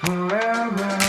forever.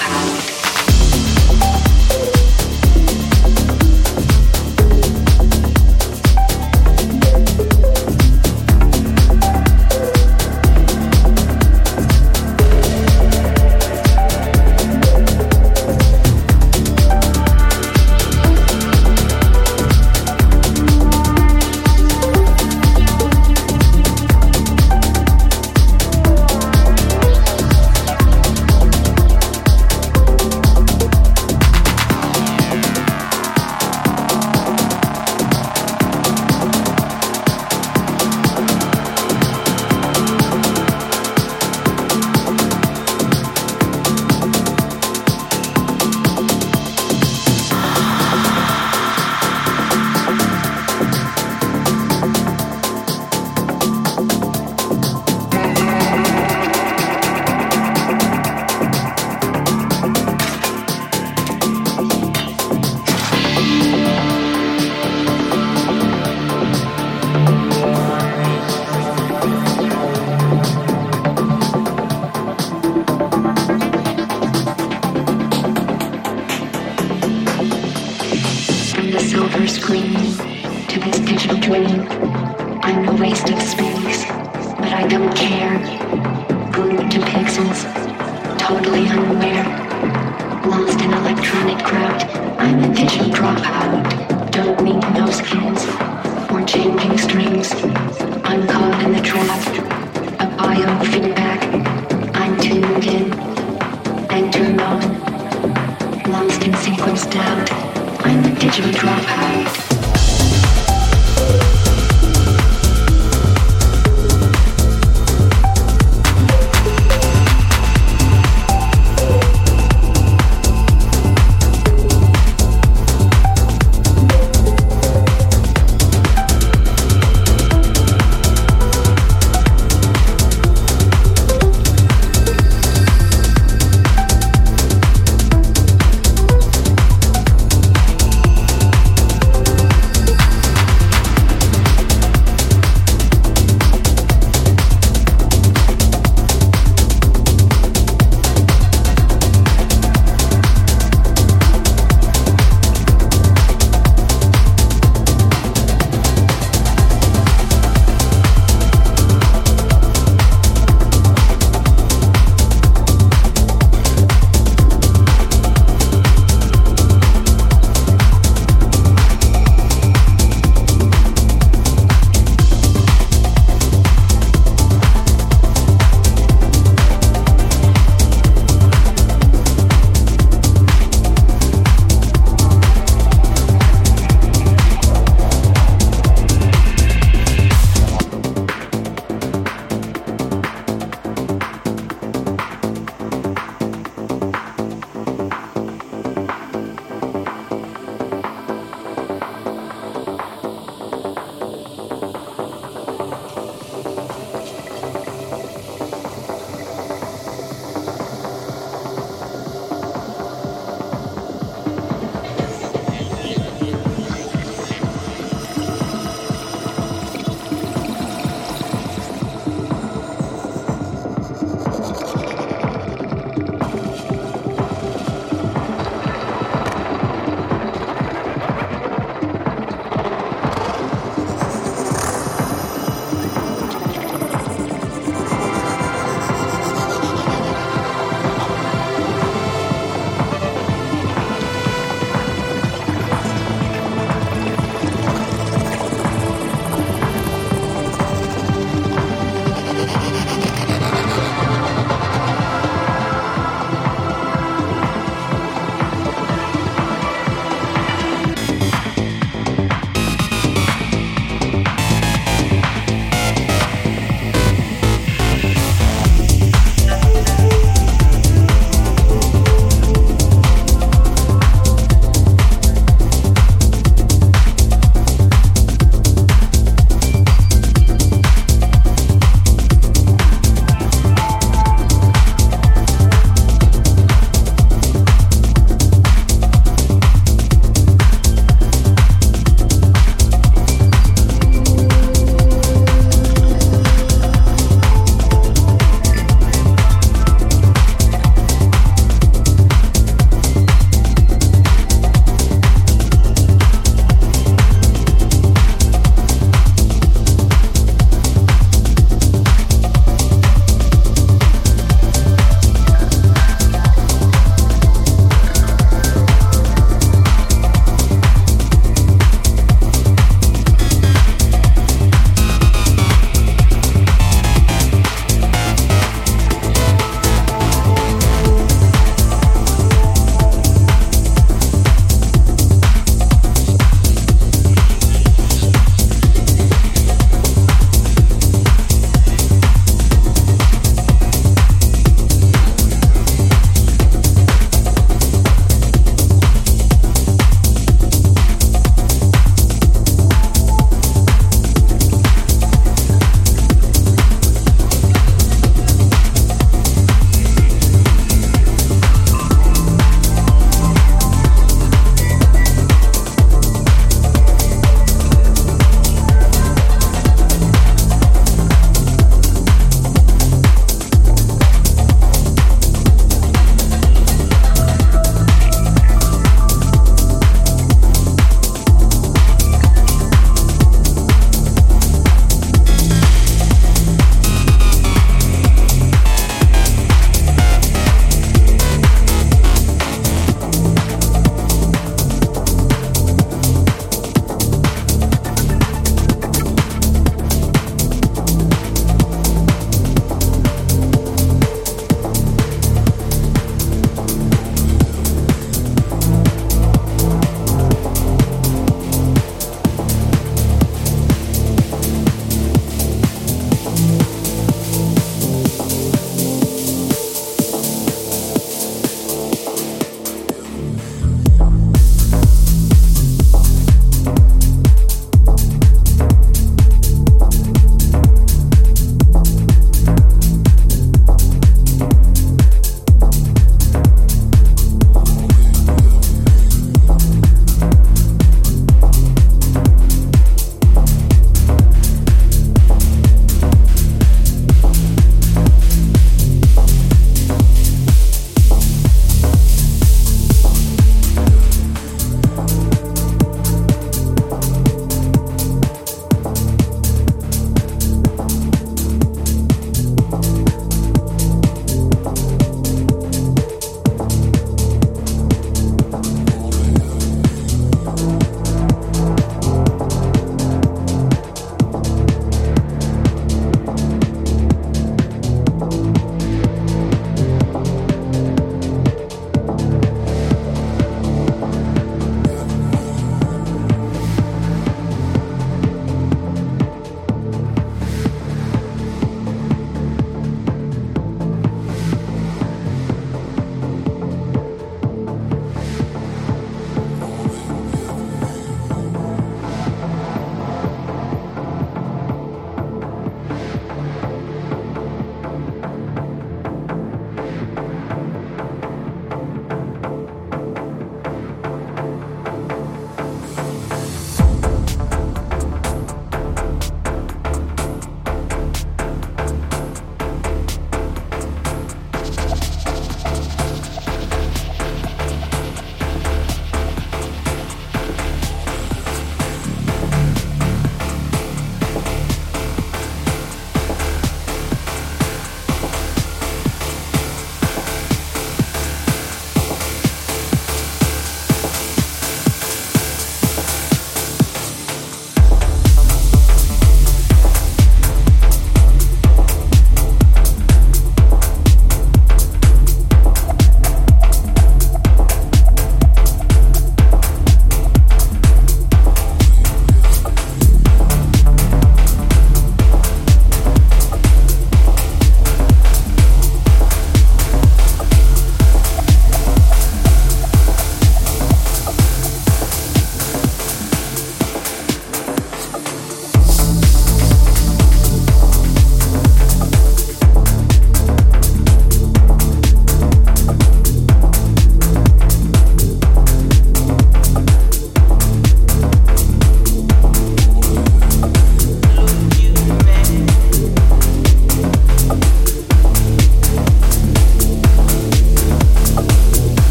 out. Turned on.